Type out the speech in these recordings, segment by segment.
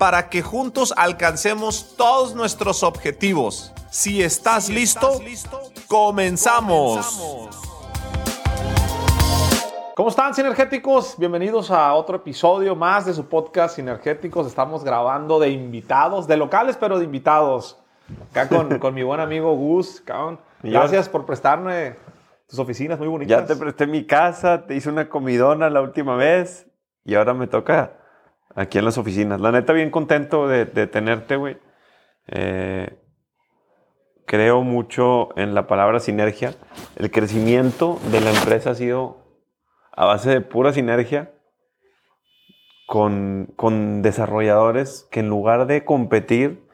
para que juntos alcancemos todos nuestros objetivos. Si estás, listo, comenzamos. ¿Cómo están, sinergéticos? Bienvenidos a otro episodio más de su podcast Sinergéticos. Estamos grabando de invitados, de locales, pero de invitados. Acá con, con mi buen amigo Gus. Gracias por prestarme tus oficinas muy bonitas. Ya te presté mi casa, te hice una comidona la última vez y ahora me toca aquí en las oficinas. La neta, bien contento de, tenerte, güey. Eh, creo mucho en la palabra sinergia. El crecimiento de la empresa ha sido a base de pura sinergia con, con desarrolladores que en lugar de competir,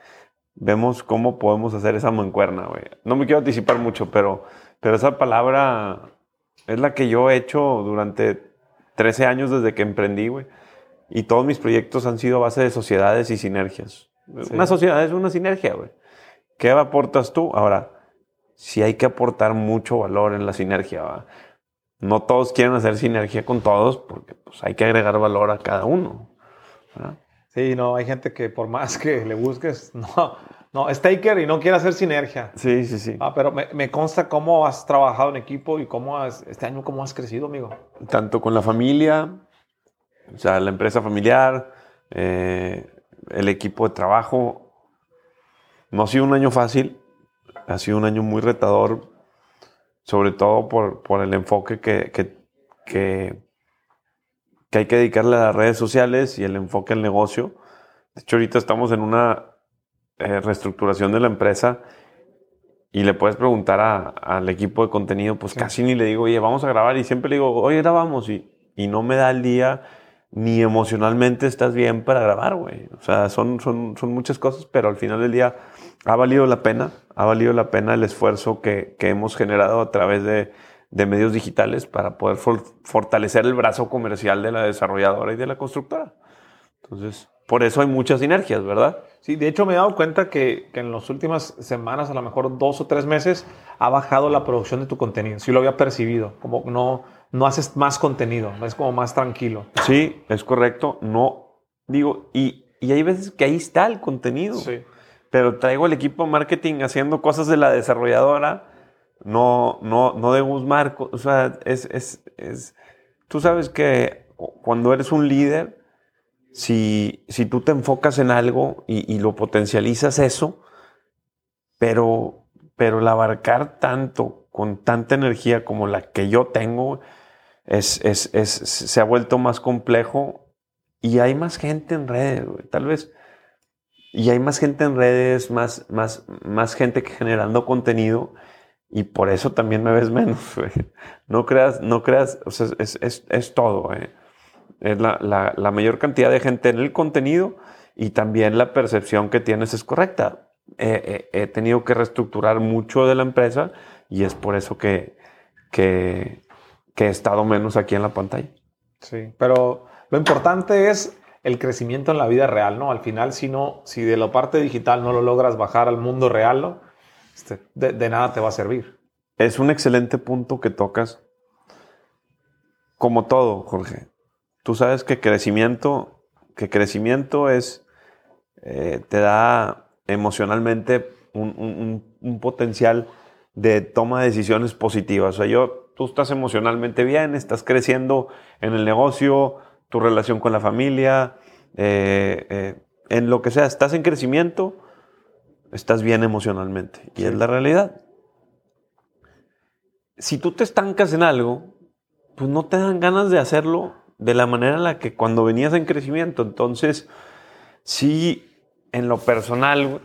vemos cómo podemos hacer esa mancuerna, güey. No me quiero anticipar mucho, pero pero esa palabra es la que yo he hecho durante 13 años desde que emprendí, güey. Y todos mis proyectos han sido a base de sociedades y sinergias. Una sociedad es una sinergia, güey. ¿Qué aportas tú? Ahora, sí hay que aportar mucho valor en la sinergia, ¿va? No todos quieren hacer sinergia con todos porque pues, hay que agregar valor a cada uno. Sí, no, hay gente que por más que le busques, no, no, es taker y no quiere hacer sinergia. Sí, sí, sí. Ah, pero me, consta cómo has trabajado en equipo y cómo has, este año cómo has crecido, amigo. Tanto con la familia, o sea, la empresa familiar, eh, el equipo de trabajo. No ha sido un año fácil, ha sido un año muy retador, sobre todo por, por el enfoque que, que, que, que hay que dedicarle a las redes sociales y el enfoque al negocio. De hecho, ahorita estamos en una eh, reestructuración de la empresa y le puedes preguntar al equipo de contenido, pues casi ni le digo, oye, vamos a grabar y siempre le digo, oye, grabamos y, y no me da el día ni emocionalmente estás bien para grabar, güey. O sea, son, son, son muchas cosas, pero al final del día ha valido la pena, ha valido la pena el esfuerzo que, que hemos generado a través de, de medios digitales para poder fortalecer el brazo comercial de la desarrolladora y de la constructora. Entonces, por eso hay muchas sinergias, ¿verdad? Sí, de hecho me he dado cuenta que, en las últimas semanas, a lo mejor dos o tres meses, ha bajado la producción de tu contenido. Sí lo había percibido, como no, no haces más contenido, es como más tranquilo. Sí, es correcto. No, digo, y, y hay veces que ahí está el contenido. Sí. Pero traigo el equipo de marketing haciendo cosas de la desarrolladora, no, no, no de Guzmán. O sea, es, es, es, tú sabes que cuando eres un líder, si, si tú te enfocas en algo y, lo potencializas eso, pero, pero el abarcar tanto, con tanta energía como la que yo tengo, es, es, es, se ha vuelto más complejo y hay más gente en redes, tal vez. Y hay más gente en redes, más, más, más gente que generando contenido y por eso también me ves menos. No creas, no creas, o sea, es, es, es todo. ¿eh? es la, mayor cantidad de gente en el contenido y también la percepción que tienes es correcta. he tenido que reestructurar mucho de la empresa y es por eso que, que, he estado menos aquí en la pantalla. Sí, pero lo importante es el crecimiento en la vida real, ¿no? Al final, si, no, si de la parte digital no lo logras bajar al mundo real, ¿no? Este, de, de nada te va a servir. Es un excelente punto que tocas. Como todo, Jorge tú sabes que crecimiento, que crecimiento es, eh, te da emocionalmente un, potencial de toma de decisiones positivas. O sea, yo, tú estás emocionalmente bien, estás creciendo en el negocio, tu relación con la familia, eh, eh, en lo que sea, estás en crecimiento, estás bien emocionalmente. Y es la realidad. Si tú te estancas en algo, pues no te dan ganas de hacerlo de la manera en la que cuando venías en crecimiento. Entonces, sí, en lo personal,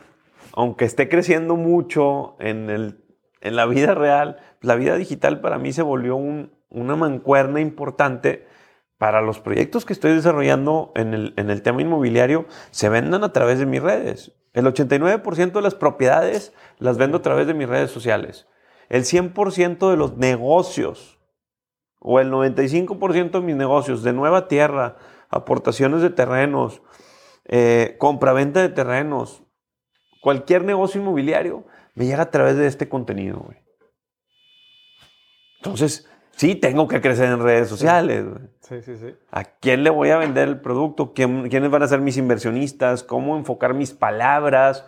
aunque esté creciendo mucho en, el, en la vida real, la vida digital para mí se volvió una mancuerna importante para los proyectos que estoy desarrollando en el, tema inmobiliario se vendan a través de mis redes. El 89% de las propiedades las vendo a través de mis redes sociales. El 100% de los negocios o el 95% de mis negocios de nueva tierra, aportaciones de terrenos, eh, compra-venta de terrenos, cualquier negocio inmobiliario me llega a través de este contenido. Entonces, sí, tengo que crecer en redes sociales. Sí, sí, sí. ¿A quién le voy a vender el producto? ¿Quiénes van a ser mis inversionistas? ¿Cómo enfocar mis palabras?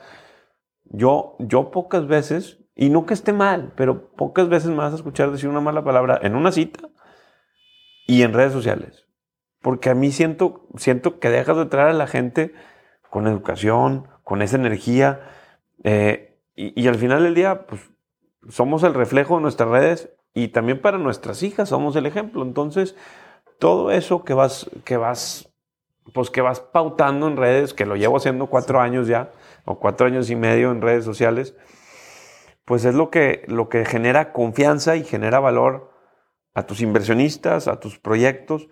Yo, yo pocas veces, y no que esté mal, pero pocas veces me vas a escuchar decir una mala palabra en una cita y en redes sociales. Porque a mí siento, siento que dejas de traer a la gente con educación, con esa energía. Eh, y, y, al final del día, pues somos el reflejo de nuestras redes y también para nuestras hijas somos el ejemplo. Entonces, todo eso que vas, que vas, pues que vas pautando en redes, que lo llevo haciendo cuatro años ya, o cuatro años y medio en redes sociales, pues es lo que, lo que genera confianza y genera valor a tus inversionistas, a tus proyectos.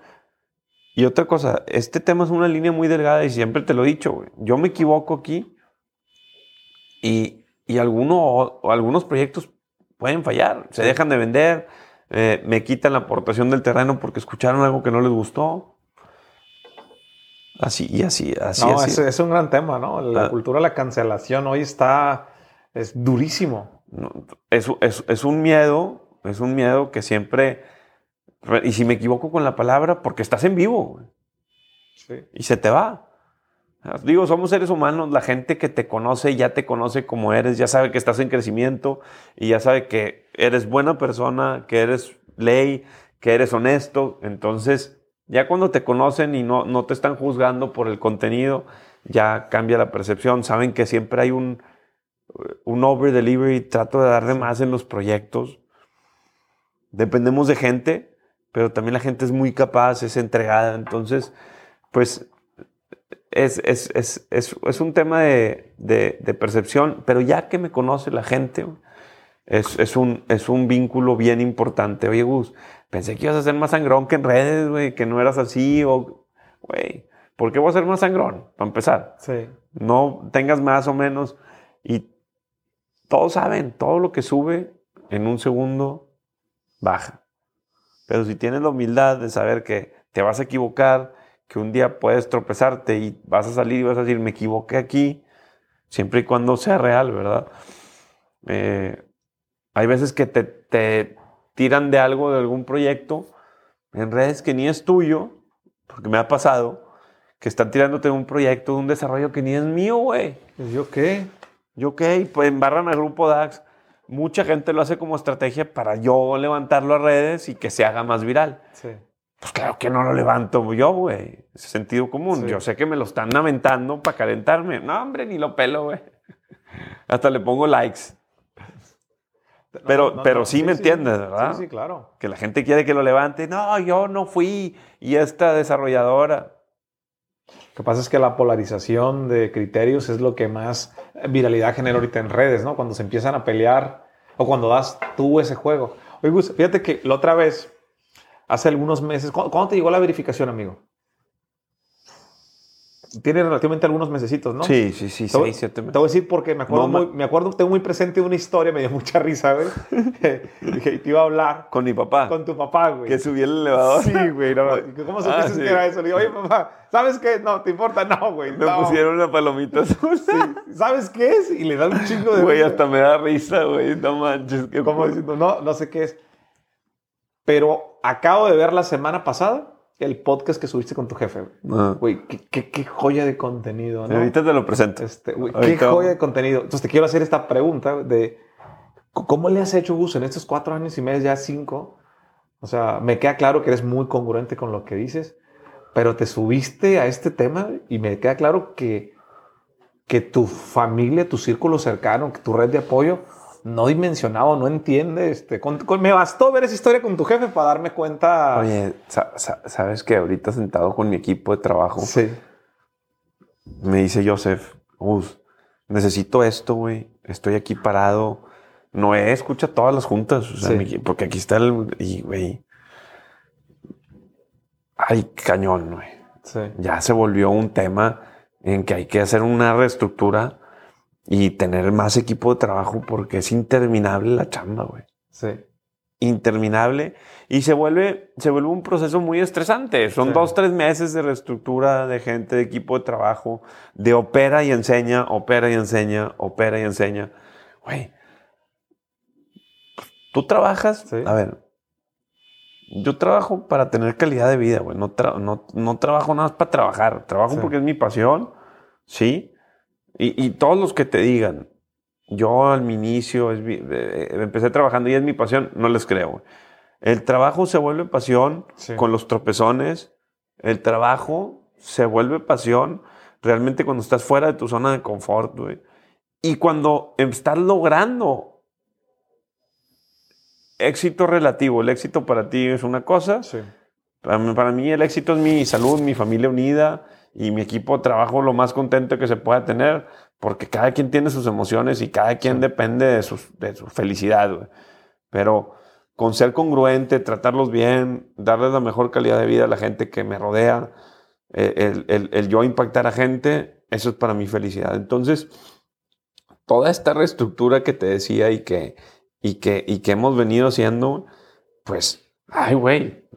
Y otra cosa, este tema es una línea muy delgada y siempre te lo he dicho, yo me equivoco aquí y, y alguno, algunos proyectos pueden fallar, se dejan de vender, eh, me quitan la aportación del terreno porque escucharon algo que no les gustó. Así y así, así. No, Es, un gran tema, ¿no? La, cultura de la cancelación hoy está, es durísimo. es, es, es un miedo, es un miedo que siempre y si me equivoco con la palabra, porque estás en vivo. Sí. Y se te va. Digo, somos seres humanos, la gente que te conoce ya te conoce como eres, ya sabe que estás en crecimiento y ya sabe que eres buena persona, que eres ley, que eres honesto. Entonces, ya cuando te conocen y no, no te están juzgando por el contenido, ya cambia la percepción. Saben que siempre hay un, un over delivery, trato de darle más en los proyectos. Dependemos de gente, pero también la gente es muy capaz, es entregada. Entonces, pues es, es, es, es un tema de, de, percepción, pero ya que me conoce la gente, es, un, es un vínculo bien importante. Oye, Gus, pensé que ibas a ser más sangrón que en redes, güey, que no eras así, o, güey, ¿por qué voy a ser más sangrón? Para empezar. Sí. No tengas más o menos. Y todos saben, todo lo que sube en un segundo baja. Pero si tienes la humildad de saber que te vas a equivocar, que un día puedes tropezarte y vas a salir y vas a decir, me equivoqué aquí, siempre y cuando sea real, ¿verdad? Eh, hay veces que te, te, tiran de algo, de algún proyecto, en redes que ni es tuyo, porque me ha pasado, que están tirándote de un proyecto, de un desarrollo que ni es mío, güey. ¿Yo qué? ¿Yo qué? Pues embarran al grupo DAX mucha gente lo hace como estrategia para yo levantarlo a redes y que se haga más viral. Sí. Pues claro que no lo levanto yo, güey. Es sentido común. Yo sé que me lo están aventando para calentarme. No, hombre, ni lo pelo, güey. Hasta le pongo likes. Pero, pero sí, me entiendes, ¿verdad? Sí, sí, claro. Que la gente quiere que lo levante. No, yo no fui. Y esta desarrolladora. Lo que pasa es que la polarización de criterios es lo que más viralidad genera ahorita en redes, ¿no? Cuando se empiezan a pelear o cuando das tú ese juego. Oye, Gus, fíjate que la otra vez, hace algunos meses, ¿cuándo, te llegó la verificación, amigo? tiene relativamente algunos mesecitos, ¿no? Sí, sí, sí, seis, siete meses. Te voy a decir porque me acuerdo, muy, me acuerdo, tengo muy presente una historia, me dio mucha risa, güey. Dije, te iba a hablar. Con mi papá. Con tu papá, güey. Que subí el elevador. Sí, güey. No, ¿Cómo supiste ah, que era eso? Le digo, oye, papá, ¿sabes qué? No, ¿te importa? No, güey. Me pusieron una palomita azul. Sí. ¿Sabes qué es? Y le dan un chingo de... Güey, hasta me da risa, güey. No manches. ¿Cómo diciendo? No, no sé qué es. Pero acabo de ver la semana pasada el podcast que subiste con tu jefe. Güey, qué, joya de contenido, ¿no? Ahorita te lo presento. Este, qué joya de contenido. Entonces te quiero hacer esta pregunta de ¿cómo le has hecho, Gus, en estos cuatro años y medio, ya cinco? O sea, me queda claro que eres muy congruente con lo que dices, pero te subiste a este tema y me queda claro que, que tu familia, tu círculo cercano, tu red de apoyo no dimensionado, no entiende. Este, me bastó ver esa historia con tu jefe para darme cuenta. Oye, sabes que ahorita sentado con mi equipo de trabajo, sí. me dice Joseph, necesito esto, güey. Estoy aquí parado. Noé escucha todas las juntas, porque aquí está el. Y, güey. ay, cañón, güey. Ya se volvió un tema en que hay que hacer una reestructura y tener más equipo de trabajo porque es interminable la chamba, güey. Sí. Interminable. Y se vuelve, se vuelve un proceso muy estresante. Son dos, tres meses de reestructura de gente, de equipo de trabajo, de opera y enseña, opera y enseña, opera y enseña. Güey, tú trabajas, a ver, yo trabajo para tener calidad de vida, güey. No, no, trabajo nada más para trabajar. Trabajo porque es mi pasión, ¿sí? Y, todos los que te digan, yo al inicio eh, empecé trabajando y es mi pasión, no les creo. El trabajo se vuelve pasión con los tropezones. El trabajo se vuelve pasión realmente cuando estás fuera de tu zona de confort, güey. Y cuando estás logrando éxito relativo. El éxito para ti es una cosa. Para, mí el éxito es mi salud, mi familia unida y mi equipo trabajo lo más contento que se pueda tener, porque cada quien tiene sus emociones y cada quien depende de, de su felicidad. Pero con ser congruente, tratarlos bien, darles la mejor calidad de vida a la gente que me rodea, eh, el, el yo impactar a gente, eso es para mi felicidad. Entonces, toda esta reestructura que te decía y que, y que, y que hemos venido haciendo, pues, ay, güey,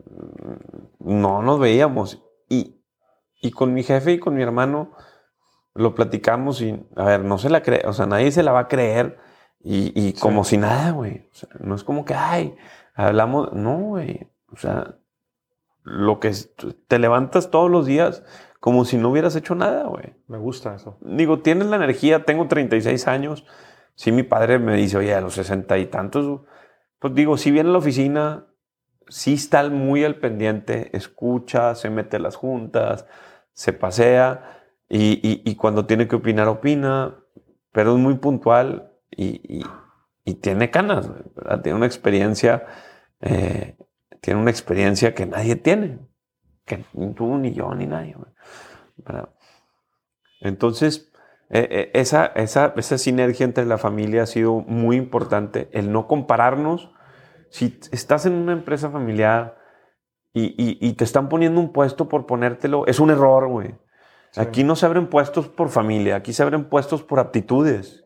no nos veíamos. Y, y con mi jefe y con mi hermano lo platicamos y, a ver, no se la cree, o sea, nadie se la va a creer y, y como si nada, güey. O sea, no es como que, ay, hablamos, no, güey. O sea, lo que te levantas todos los días como si no hubieras hecho nada, güey. Me gusta eso. Digo, tienes la energía, tengo 36 años si mi padre me dice, oye, a los sesenta y tantos, pues digo, si viene a la oficina, sí está muy al pendiente, escucha, se mete a las juntas, se pasea y, cuando tiene que opinar, opina, pero es muy puntual y, tiene canas, tiene una experiencia, eh, tiene una experiencia que nadie tiene, que ni tú, ni yo, ni nadie. Entonces, eh, eh, esa, esa, esa sinergia entre la familia ha sido muy importante. El no compararnos. Si estás en una empresa familiar y, te están poniendo un puesto por ponértelo, es un error, güey. Aquí no se abren puestos por familia, aquí se abren puestos por aptitudes.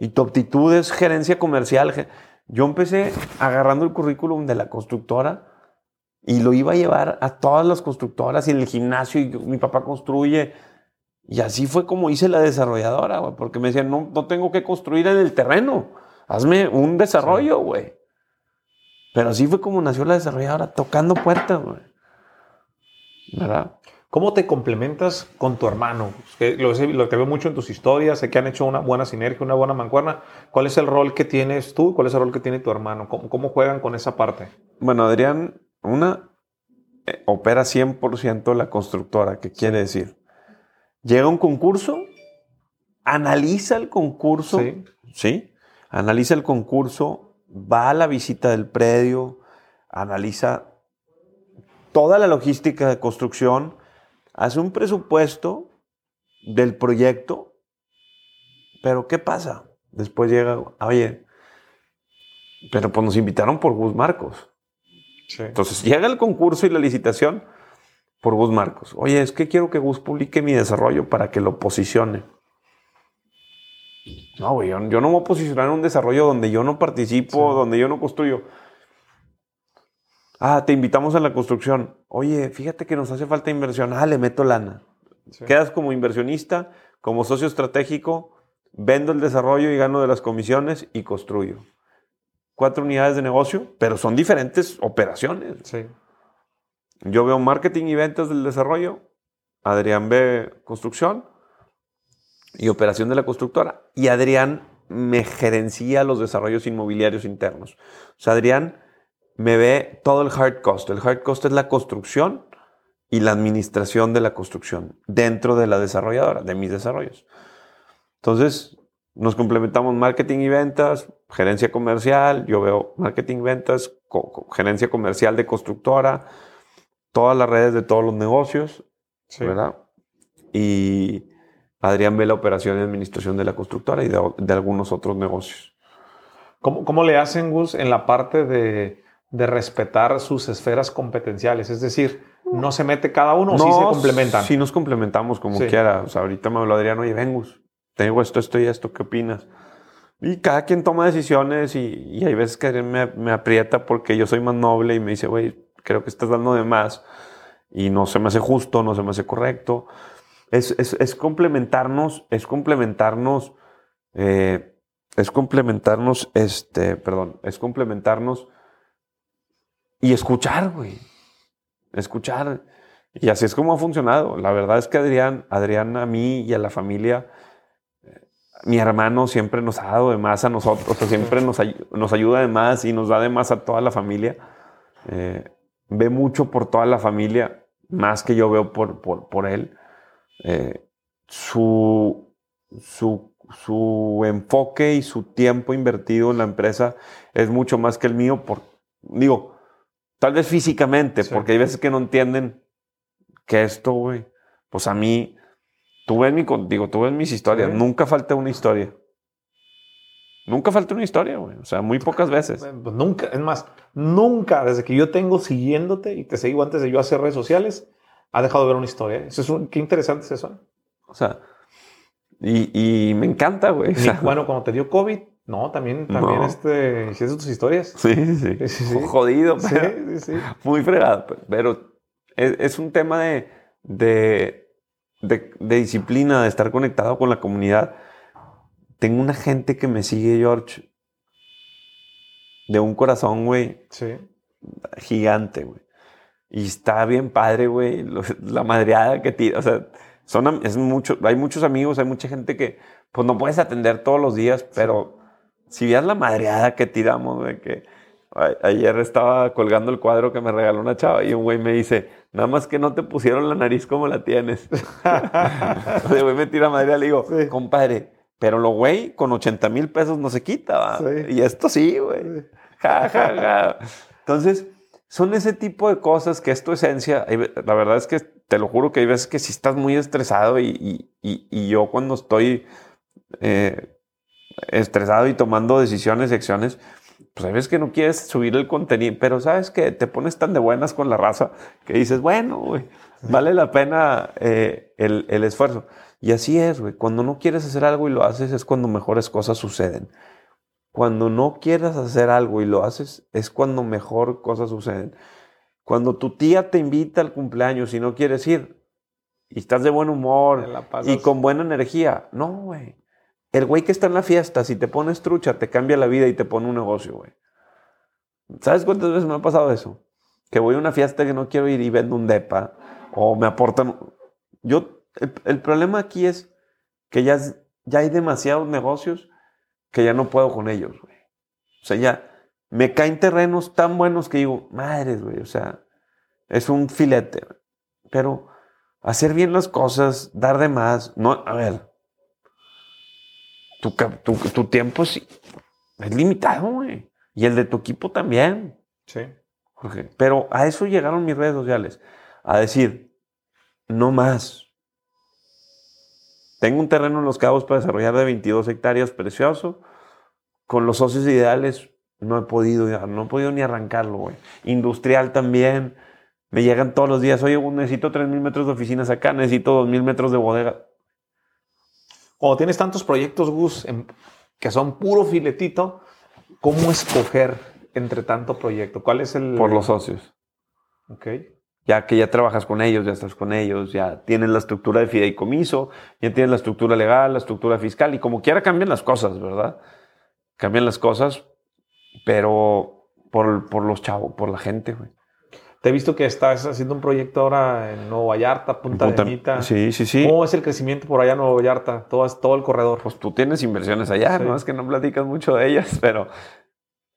Y tu aptitud es gerencia comercial. Yo empecé agarrando el currículum de la constructora y lo iba a llevar a todas las constructoras y en el gimnasio y mi papá construye y así fue como hice la desarrolladora, güey, porque me decían, no, no tengo que construir en el terreno, hazme un desarrollo, güey. Pero así fue como nació la desarrolladora, tocando puertas, güey. ¿Verdad? ¿Cómo te complementas con tu hermano? Lo, lo que veo mucho en tus historias, sé que han hecho una buena sinergia, una buena mancuerna. ¿Cuál es el rol que tienes tú? ¿Cuál es el rol que tiene tu hermano? ¿Cómo, cómo juegan con esa parte? Bueno, Adrián, una eh, opera 100% la constructora, ¿qué quiere decir? llega un concurso, analiza el concurso, sí. Analiza el concurso, va a la visita del predio, analiza toda la logística de construcción, hace un presupuesto del proyecto, pero ¿qué pasa? Después llega, oye, pero pues nos invitaron por Gus Marcos. Entonces llega el concurso y la licitación, por Gus Marcos. Oye, es que quiero que Gus publique mi desarrollo para que lo posicione. No, güey, yo, no voy a posicionar en un desarrollo donde yo no participo, donde yo no construyo. Ah, te invitamos a la construcción. Oye, fíjate que nos hace falta inversión. Ah, le meto lana. Quedas como inversionista, como socio estratégico, vendo el desarrollo y gano de las comisiones y construyo. Cuatro unidades de negocio, pero son diferentes operaciones. Sí. Yo veo marketing y ventas del desarrollo, Adrián ve construcción y operación de la constructora. Y Adrián me gerencia los desarrollos inmobiliarios internos. O sea, Adrián me ve todo el hard cost. El hard cost es la construcción y la administración de la construcción dentro de la desarrolladora, de mis desarrollos. Entonces, nos complementamos marketing y ventas, gerencia comercial, yo veo marketing, y ventas, gerencia comercial de constructora, todas las redes de todos los negocios, ¿verdad? Y Adrián ve la operación y administración de la constructora y de, algunos otros negocios. ¿Cómo, ¿Cómo, le hacen, Gus, en la parte de, de, respetar sus esferas competenciales? Es decir, no se mete cada uno o sí se complementan. Sí nos complementamos como quiera. O sea, ahorita me habló Adrián, oye, vengus, tengo esto, esto y esto, ¿qué opinas? Y cada quien toma decisiones y, hay veces que me, me, aprieta porque yo soy más noble y me dice, güey, creo que estás dando de más y no se me hace justo, no se me hace correcto. Es, es, es complementarnos, es complementarnos, eh, es complementarnos, este, perdón, es complementarnos y escuchar, güey. Escuchar. Y así es como ha funcionado. La verdad es que Adrián, Adrián a mí y a la familia, eh, mi hermano siempre nos ha dado de más a nosotros, siempre nos, nos ayuda de más y nos da de más a toda la familia. Eh, ve mucho por toda la familia, más que yo veo por, por, él. Eh, su, su, su, enfoque y su tiempo invertido en la empresa es mucho más que el mío. Por, digo, tal vez físicamente, porque hay veces que no entienden que esto, güey, pues a mí, tú ves, mi, digo, tú ves mis historias, nunca falta una historia. Nunca falta una historia, güey. O sea, muy pocas veces. Pues nunca, es más, nunca, desde que yo tengo siguiéndote y te sigo antes de yo hacer redes sociales, ha dejado de ver una historia. Eso es un, qué interesante es eso. O sea, y, me encanta, güey. bueno, cuando te dio COVID, no, también, también este, hiciste tus historias. Sí, sí, sí. Jodido, pero, sí, sí, Muy fregado, pero es, un tema de, de, de, de disciplina, de estar conectado con la comunidad tengo una gente que me sigue, George, de un corazón, güey. Sí. Gigante, güey. Y está bien padre, güey. La madreada que tira. O sea, son, es mucho, hay muchos amigos, hay mucha gente que, pues no puedes atender todos los días, pero si veas la madreada que tiramos, güey, que ayer estaba colgando el cuadro que me regaló una chava y un güey me dice, nada más que no te pusieron la nariz como la tienes. el güey me tira madreada, le digo, compadre pero lo güey con 80 mil pesos no se quita, Y esto sí, güey. Ja, ja, ja. Entonces, son ese tipo de cosas que es tu esencia. La verdad es que te lo juro que hay veces que si estás muy estresado y, yo cuando estoy eh, estresado y tomando decisiones y acciones, pues hay veces que no quieres subir el contenido, pero sabes que te pones tan de buenas con la raza que dices, bueno, güey, vale la pena eh, el, el esfuerzo. Y así es, güey. Cuando no quieres hacer algo y lo haces es cuando mejores cosas suceden. Cuando no quieras hacer algo y lo haces es cuando mejor cosas suceden. Cuando tu tía te invita al cumpleaños y no quieres ir y estás de buen humor y con buena energía, no, güey. El güey que está en la fiesta, si te pones trucha, te cambia la vida y te pone un negocio, güey. ¿Sabes cuántas veces me ha pasado eso? Que voy a una fiesta que no quiero ir y vendo un depa o me aportan... Yo el, problema aquí es que ya, ya hay demasiados negocios que ya no puedo con ellos, güey. O sea, ya me caen terrenos tan buenos que digo, madres, güey, o sea, es un filete. Pero hacer bien las cosas, dar de más, no, a ver, tu, tu, tiempo es, es limitado, güey. Y el de tu equipo también. Sí. Jorge. Pero a eso llegaron mis redes sociales. A decir, no más. Tengo un terreno en Los Cabos para desarrollar de 22 hectáreas, precioso. Con los socios ideales no he podido, no he podido ni arrancarlo, güey. Industrial también. Me llegan todos los días, oye, necesito 3.000 metros de oficinas acá, necesito 2.000 metros de bodega. Cuando tienes tantos proyectos, Gus, que son puro filetito, ¿cómo escoger entre tanto proyecto? ¿Cuál es el...? Por los socios. Ok ya que ya trabajas con ellos, ya estás con ellos, ya tienes la estructura de fideicomiso, ya tienes la estructura legal, la estructura fiscal, y como quiera cambian las cosas, ¿verdad? Cambian las cosas, pero por, por los chavos, por la gente, güey. Te he visto que estás haciendo un proyecto ahora en Nuevo Vallarta, Punta, Punta Mita. Sí, sí, sí. ¿Cómo es el crecimiento por allá en Nuevo Vallarta? Todo, todo el corredor. Pues tú tienes inversiones allá, no es que no platicas mucho de ellas, pero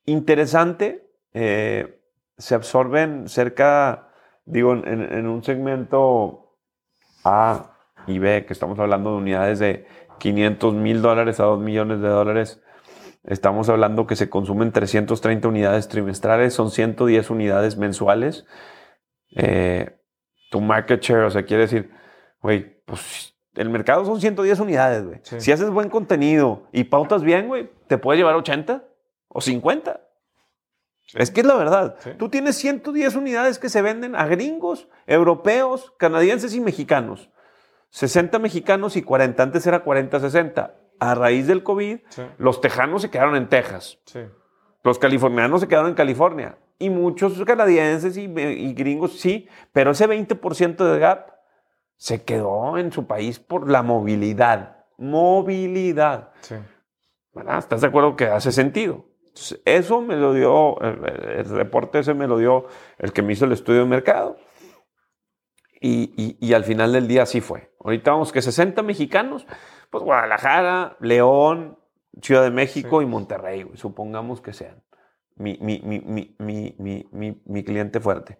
interesante. Eh, se absorben cerca digo, en, un segmento A y B, que estamos hablando de unidades de 500 mil dólares a 2 millones de dólares, estamos hablando que se consumen 330 unidades trimestrales, son 110 unidades mensuales. Eh, tu market share, o sea, quiere decir, güey, pues el mercado son 110 unidades, güey. Si haces buen contenido y pautas bien, güey, te puede llevar 80 o 50. Es que es la verdad. Tú tienes 110 unidades que se venden a gringos, europeos, canadienses y mexicanos. 60 mexicanos y 40. Antes era 40-60. A raíz del COVID, los tejanos se quedaron en Texas. Los californianos se quedaron en California. Y muchos canadienses y, y gringos sí, pero ese 20% de gap se quedó en su país por la movilidad. Movilidad. ¿Estás de acuerdo que hace sentido? Eso me lo dio, el, reporte ese me lo dio el que me hizo el estudio de mercado. Y, al final del día así fue. Ahorita vamos que 60 mexicanos, pues Guadalajara, León, Ciudad de México y Monterrey, supongamos que sean mi, mi, cliente fuerte.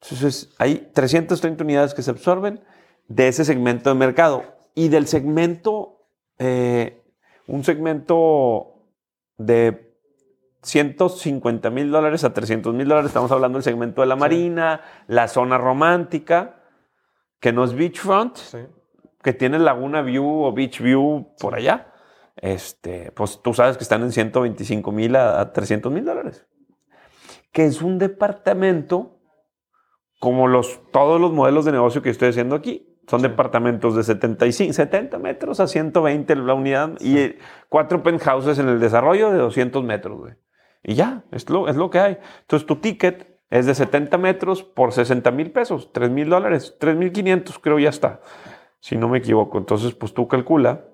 Entonces, hay 330 unidades que se absorben de ese segmento de mercado y del segmento, eh, un segmento de 150 mil dólares a 300 mil dólares. Estamos hablando del segmento de la marina, la zona romántica, que no es beachfront, que tiene Laguna View o Beach View por allá. Este, pues tú sabes que están en 125 mil a, 300 mil dólares. Que es un departamento como los, todos los modelos de negocio que estoy haciendo aquí. Son departamentos de 75, 70 metros a 120 la unidad y cuatro penthouses en el desarrollo de 200 metros, güey. Y ya, es lo, es lo que hay. Entonces tu ticket es de 70 metros por 60 mil pesos, 3 mil dólares, 3 mil 500 creo ya está, si no me equivoco. Entonces pues tú calcula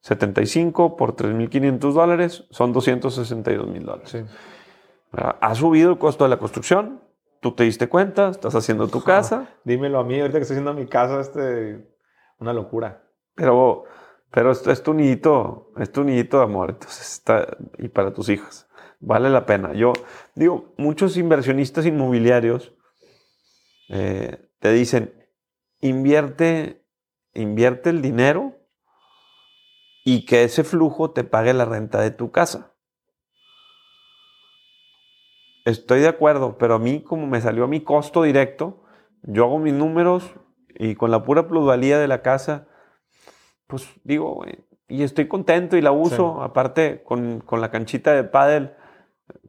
75 por 3 mil 500 dólares son 262 mil dólares. Ha subido el costo de la construcción, tú te diste cuenta, estás haciendo tu casa. Dímelo a mí, ahorita que estoy haciendo mi casa, este, una locura. Pero, pero esto es tu niñito, es tu niñito de amor, entonces está, y para tus hijos vale la pena. Yo digo, muchos inversionistas inmobiliarios eh, te dicen, invierte, invierte el dinero y que ese flujo te pague la renta de tu casa. Estoy de acuerdo, pero a mí como me salió a mi costo directo, yo hago mis números y con la pura plusvalía de la casa, pues digo, y estoy contento y la uso, aparte con, con, la canchita de pádel,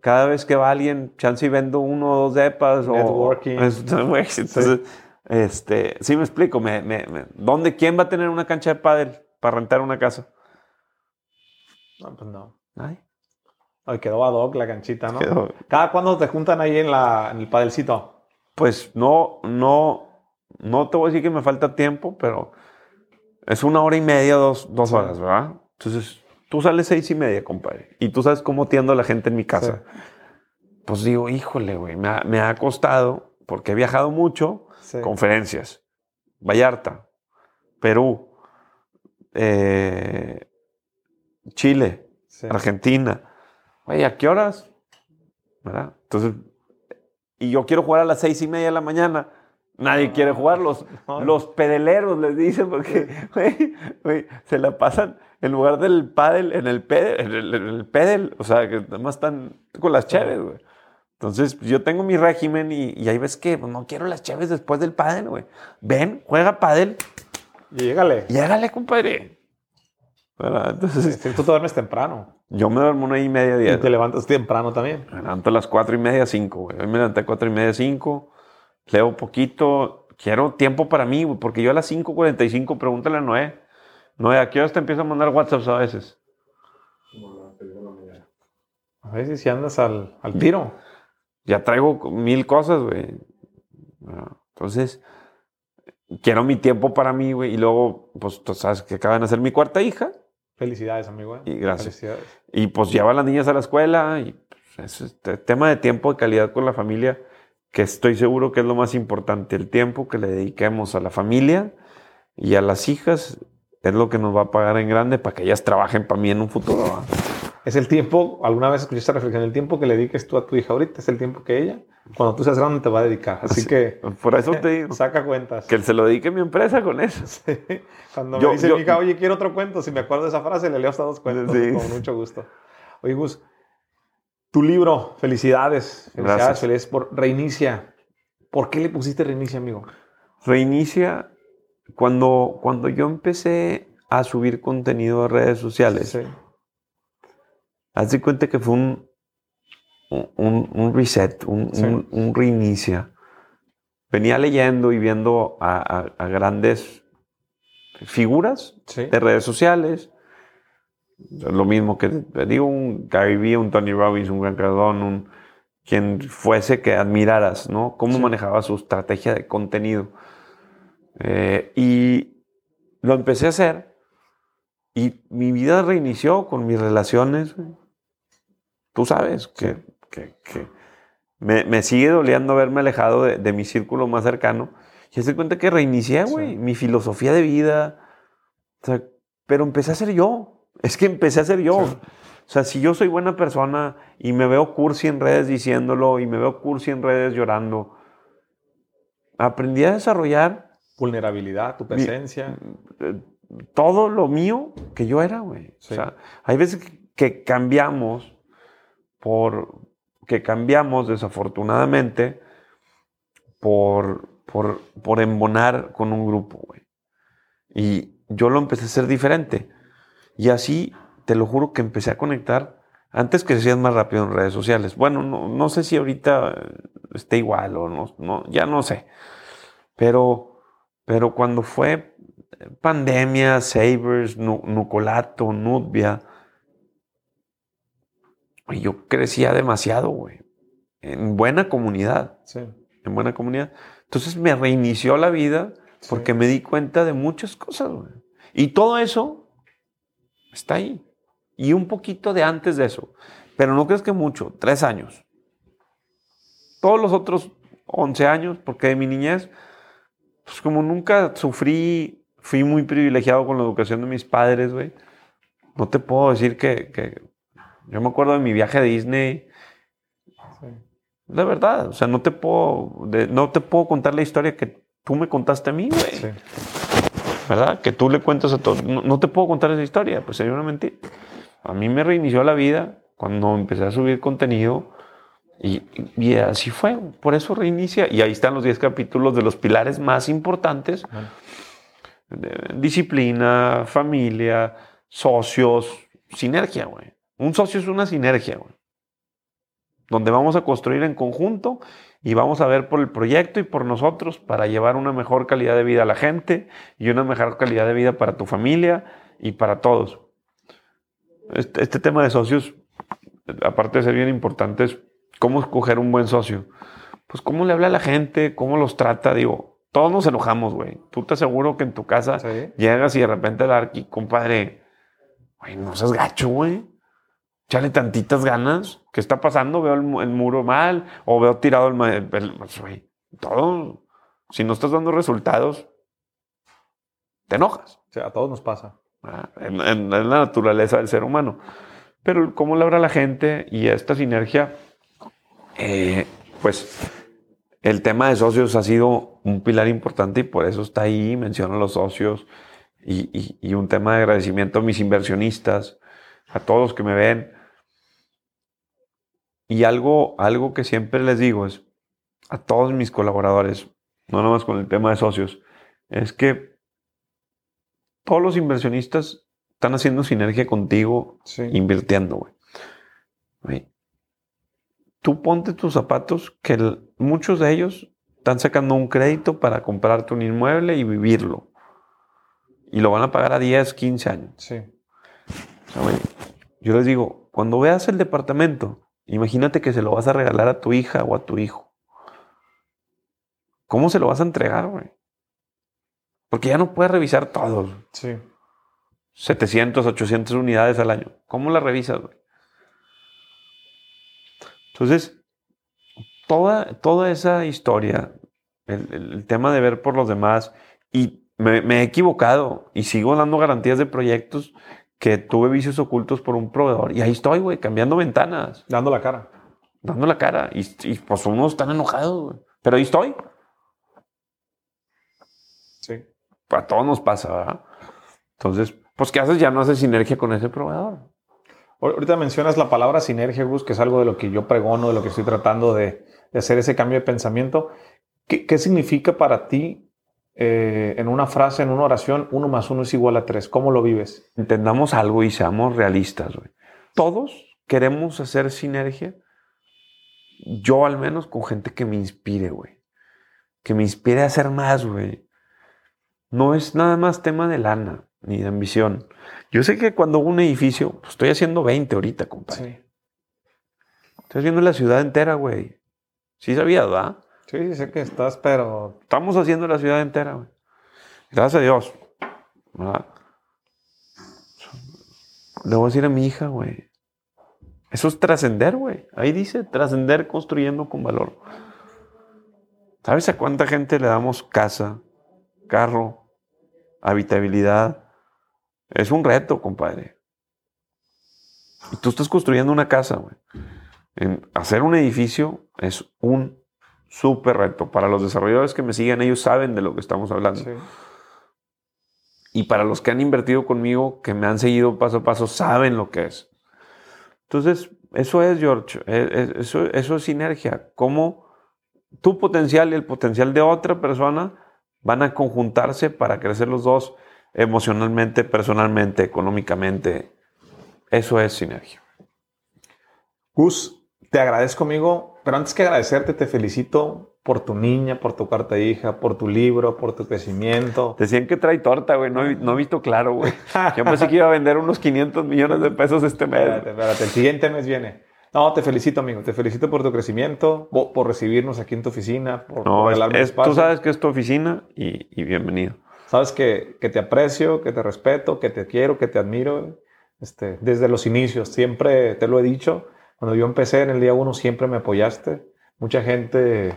cada vez que va alguien, chance y vendo uno o dos depas. Networking. O, entonces, este, sí me explico. Me, me, ¿Dónde, quién va a tener una cancha de pádel para rentar una casa? No, pues no. Ay. Ay, quedó ad hoc la canchita, ¿no? ¿Cada cuándo te juntan ahí en, la, en el padelcito? Pues no, no, no te voy a decir que me falta tiempo, pero es una hora y media, dos, dos horas, ¿verdad? Entonces, Tú sales seis y media, compadre. Y tú sabes cómo tiendo a la gente en mi casa. Pues digo, híjole, güey, me ha, costado, porque he viajado mucho, conferencias. Vallarta, Perú, eh, Chile, Argentina. Güey, ¿a qué horas? ¿Verdad? Entonces, y yo quiero jugar a las seis y media de la mañana. Nadie quiere jugar. Los, los pedeleros les dicen porque güey, se la pasan en lugar del pádel, en el pedel, en el, pedel, o sea, que nada más están con las chaves, güey. Entonces, yo tengo mi régimen y, y ahí ves que pues, no quiero las chaves después del pádel, güey. Ven, juega pádel. Y llégale. Llégale, compadre. Entonces, tú te duermes temprano. Yo me duermo una y media, diez. ¿Y te levantas temprano también? Me levanto a las cuatro y media, cinco, güey. Hoy me levanté a cuatro y media, cinco. Leo poquito. Quiero tiempo para mí, güey, porque yo a las 5.45, pregúntale a Noé no, ¿a qué hora te empiezo a mandar WhatsApps a veces? A veces si andas al, tiro. Ya traigo mil cosas, güey. Entonces, quiero mi tiempo para mí, güey. Y luego, pues, tú sabes que acaban de ser mi cuarta hija. Felicidades, amigo. ¿eh? Y gracias. Y pues lleva a las niñas a la escuela. Y pues, es este tema de tiempo de calidad con la familia, que estoy seguro que es lo más importante. El tiempo que le dediquemos a la familia y a las hijas es lo que nos va a pagar en grande para que ellas trabajen para mí en un futuro. Es el tiempo, alguna vez escuché esta reflexión, el tiempo que le dediques tú a tu hija ahorita es el tiempo que ella, cuando tú seas grande, te va a dedicar. Así, que. Por eso te digo. Saca cuentas. Que se lo dedique mi empresa con eso. Cuando me dice mi hija, oye, quiero otro cuento, si me acuerdo de esa frase, le leo hasta dos cuentos con mucho gusto. Oye, Gus, tu libro, felicidades. Felicidades, feliz por Reinicia. ¿Por qué le pusiste Reinicia, amigo? Reinicia cuando, cuando yo empecé a subir contenido a redes sociales, haz de cuenta que fue un, un, reset, un, reinicia. Venía leyendo y viendo a, grandes figuras de redes sociales. Lo mismo que digo, un Gary Vee, un Tony Robbins, un Gran Cardón, un quien fuese que admiraras, ¿no? Cómo manejaba su estrategia de contenido. Eh, y lo empecé a hacer y mi vida reinició con mis relaciones. Tú sabes que, me, sigue doliendo haberme alejado de, mi círculo más cercano. Y se cuenta que reinicié, güey, mi filosofía de vida. pero empecé a ser yo. Es que empecé a ser yo. O sea, si yo soy buena persona y me veo cursi en redes diciéndolo y me veo cursi en redes llorando, aprendí a desarrollar vulnerabilidad, tu presencia. Eh, todo lo mío que yo era, güey. O sea, hay veces que cambiamos por que cambiamos desafortunadamente por, por, por embonar con un grupo, güey. Y yo lo empecé a hacer diferente. Y así, te lo juro que empecé a conectar. Antes que crecías más rápido en redes sociales. Bueno, no, no sé si ahorita esté igual o no, no, ya no sé. Pero pero cuando fue pandemia, Sabers, Nucolato, Nubia, yo crecía demasiado, güey. En buena comunidad. Sí. En buena comunidad. Entonces me reinició la vida porque me di cuenta de muchas cosas, güey. Y todo eso está ahí. Y un poquito de antes de eso. Pero no crees que mucho, tres años. Todos los otros 11 años, porque de mi niñez pues como nunca sufrí, fui muy privilegiado con la educación de mis padres, güey. No te puedo decir que, yo me acuerdo de mi viaje a Disney. De verdad, o sea, no te puedo, no te puedo contar la historia que tú me contaste a mí, güey. ¿Verdad? Que tú le cuentas a todos. No, te puedo contar esa historia, pues sería una mentira. A mí me reinició la vida cuando empecé a subir contenido y, así fue, por eso reinicia. Y ahí están los 10 capítulos de los pilares más importantes. disciplina, familia, socios, sinergia, güey. Un socio es una sinergia, güey. Donde vamos a construir en conjunto y vamos a ver por el proyecto y por nosotros para llevar una mejor calidad de vida a la gente y una mejor calidad de vida para tu familia y para todos. Este, este tema de socios, aparte de ser bien importante, es ¿Cómo escoger un buen socio? Pues cómo le habla a la gente, cómo los trata, digo, todos nos enojamos, güey. Tú te aseguro que en tu casa llegas y de repente la arqui, compadre, güey, no seas gacho, güey. Échale tantitas ganas. ¿Qué está pasando? Veo el, muro mal o veo tirado el... Pues, güey, todo. Si no estás dando resultados, te enojas. O sea, a todos nos pasa. Ah, en, la naturaleza del ser humano. Pero cómo le habla a la gente y esta sinergia eh, pues el tema de socios ha sido un pilar importante y por eso está ahí, menciono a los socios y, un tema de agradecimiento a mis inversionistas, a todos los que me ven. Y algo, algo que siempre les digo es a todos mis colaboradores, no nomás con el tema de socios, es que todos los inversionistas están haciendo sinergia contigo, invirtiendo, güey tú ponte tus zapatos, que muchos de ellos están sacando un crédito para comprarte un inmueble y vivirlo. Y lo van a pagar a 10, 15 años. Sí. yo les digo, cuando veas el departamento, imagínate que se lo vas a regalar a tu hija o a tu hijo. ¿Cómo se lo vas a entregar, güey? Porque ya no puedes revisar todos. Sí. 700, 800 unidades al año. ¿Cómo la revisas, güey? Entonces, toda, toda esa historia, el, tema de ver por los demás, y me, he equivocado y sigo dando garantías de proyectos que tuve vicios ocultos por un proveedor. Y ahí estoy, güey, cambiando ventanas. Dando la cara. Dando la cara. Y, pues unos están enojados, güey. Pero ahí estoy. Sí. A todos nos pasa, ¿verdad? Entonces, pues, ¿qué haces? Ya no haces sinergia con ese proveedor. Ahorita mencionas la palabra sinergia, Gus, que es algo de lo que yo pregono, de lo que estoy tratando de, hacer ese cambio de pensamiento. ¿Qué, significa para ti eh, en una frase, en una oración, uno más uno es igual a tres? ¿Cómo lo vives? Entendamos algo y seamos realistas. Todos queremos hacer sinergia yo al menos con gente que me inspire, güey. Que me inspire a hacer más, güey. No es nada más tema de lana ni de ambición. Yo sé que cuando un edificio, pues estoy haciendo 20 ahorita, compadre. Sí. Estoy haciendo la ciudad entera, güey. Sí sabías, ¿verdad? Sí, sé que estás, pero... Estamos haciendo la ciudad entera, güey. Gracias a Dios. ¿verdad? Le voy a decir a mi hija, güey. Eso es trascender, güey. Ahí dice trascender construyendo con valor. ¿Sabes a cuánta gente le damos casa, carro, habitabilidad? Es un reto, compadre. Y tú estás construyendo una casa, güey. hacer un edificio es un súper reto. Para los desarrolladores que me siguen, ellos saben de lo que estamos hablando. Y para los que han invertido conmigo, que me han seguido paso a paso, saben lo que es. Entonces, eso es, George. E, e, eso, eso es sinergia. Cómo tu potencial y el potencial de otra persona van a conjuntarse para crecer los dos emocionalmente, personalmente, económicamente. Eso es sinergia. Gus, te agradezco, amigo, pero antes que agradecerte, te felicito por tu niña, por tu carta de hija, por tu libro, por tu crecimiento. Decían que trae torta, güey. No, no, he visto claro, güey. Yo pensé que iba a vender unos 500 millones de pesos este mes. Espérate, espérate. El siguiente mes viene. No, te felicito, amigo. Te felicito por tu crecimiento, por recibirnos aquí en tu oficina, por no, es, Tú sabes que es tu oficina y, y bienvenido. Sabes que, que, te aprecio, que te respeto, que te quiero, que te admiro. Este, desde los inicios, siempre te lo he dicho. Cuando yo empecé en el día uno, siempre me apoyaste. Mucha gente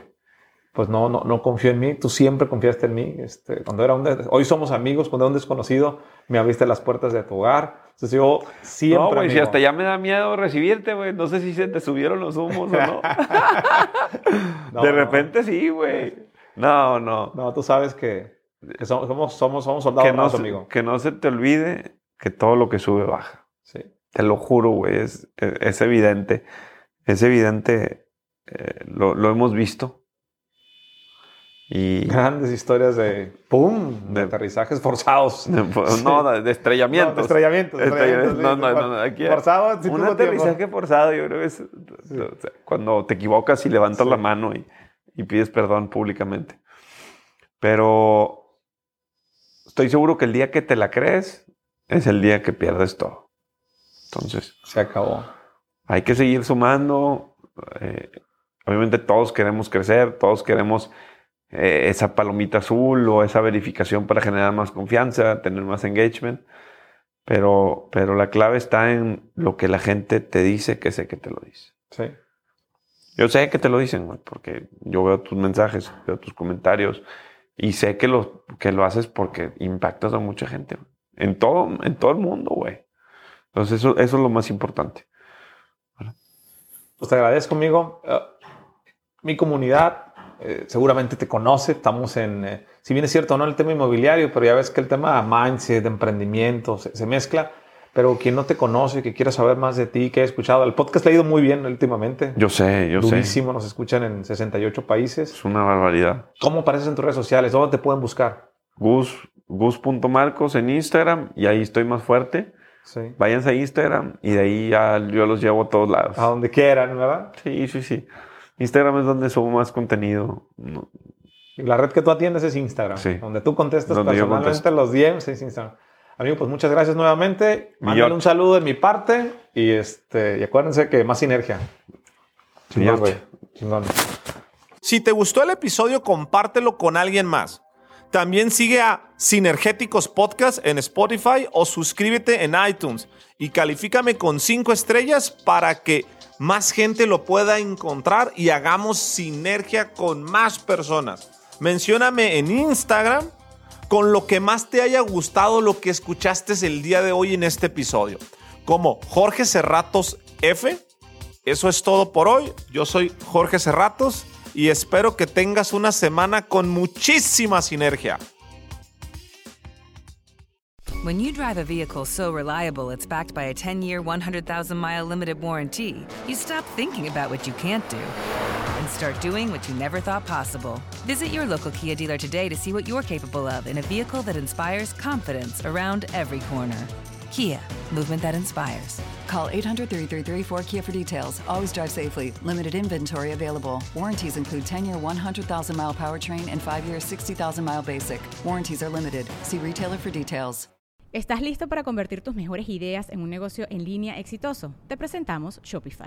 pues no, no, no confió en mí, tú siempre confiaste en mí. Este, cuando era un hoy somos amigos, cuando era un desconocido, me abriste las puertas de tu hogar. Entonces yo siempre... No, güey, si hasta ya me da miedo recibirte, güey. No sé si se te subieron los humos o no. de repente sí, güey. No, no. No, tú sabes que, somos, somos, somos, soldados que no amigo. Que no se te olvide que todo lo que sube baja. Sí. Te lo juro, güey. Es, es, evidente. Es evidente. Eh, lo, lo hemos visto y Grandes historias de ¡pum! De, aterrizajes forzados. no, de estrellamientos. de estrellamientos. no, no, no, Aquí forzado. un aterrizaje forzado, yo creo que es cuando te equivocas y levantas la mano y, y, pides perdón públicamente. Pero estoy seguro que el día que te la crees es el día que pierdes todo. Entonces. Se acabó. Hay que seguir sumando. Eh, obviamente todos queremos crecer, todos queremos eh, esa palomita azul o esa verificación para generar más confianza, tener más engagement. Pero, pero la clave está en lo que la gente te dice que sé que te lo dice. Sí. Yo sé que te lo dicen, porque yo veo tus mensajes, veo tus comentarios y sé que lo, que lo haces porque impactas a mucha gente. En todo, en todo el mundo, güey. Entonces eso, eso es lo más importante. Pues te agradezco, amigo. Uh, mi comunidad eh, seguramente te conoce, estamos en, eh, si bien es cierto, no el tema inmobiliario, pero ya ves que el tema mindset, de emprendimiento, se, mezcla. Pero quien no te conoce, que quiera saber más de ti, que ha escuchado, el podcast le ha ido muy bien últimamente. Yo sé, yo Durísimo, nos escuchan en 68 países. Es una barbaridad. ¿Cómo apareces en tus redes sociales? ¿Dónde te pueden buscar? Gus, gus.marcos en Instagram y ahí estoy más fuerte. Sí. Váyanse a Instagram y de ahí ya yo los llevo a todos lados. A donde quieran, ¿verdad? Sí, sí, sí. Instagram es donde subo más contenido. La red que tú atiendes es Instagram. Sí. Donde tú contestas personalmente los DMs es Instagram. Amigo, pues muchas gracias nuevamente. Mándale un saludo de mi parte y, este, y acuérdense que más sinergia. Si te gustó el episodio, compártelo con alguien más. También sigue a Sinergéticos Podcast en Spotify o suscríbete en iTunes y califícame con cinco estrellas para que más gente lo pueda encontrar y hagamos sinergia con más personas. Mencióname en Instagram con lo que más te haya gustado lo que escuchaste el día de hoy en este episodio. Como Jorge Cerratos F. Eso es todo por hoy. Yo soy Jorge Cerratos y espero que tengas una semana con muchísima sinergia. When you drive a vehicle so reliable it's backed by a 10-year, 100,000-mile limited warranty, you stop thinking about what you can't do and start doing what you never thought possible. Visit your local Kia dealer today to see what you're capable of in a vehicle that inspires confidence around every corner. Kia, movement that inspires. Call 800 333 4KIA for details. Always drive safely. Limited inventory available. Warranties include 10 year 100,000 mile powertrain and 5 year 60,000 mile basic. Warranties are limited. See retailer for details. ¿Estás listo para convertir tus mejores ideas en un negocio en línea exitoso? Te presentamos Shopify.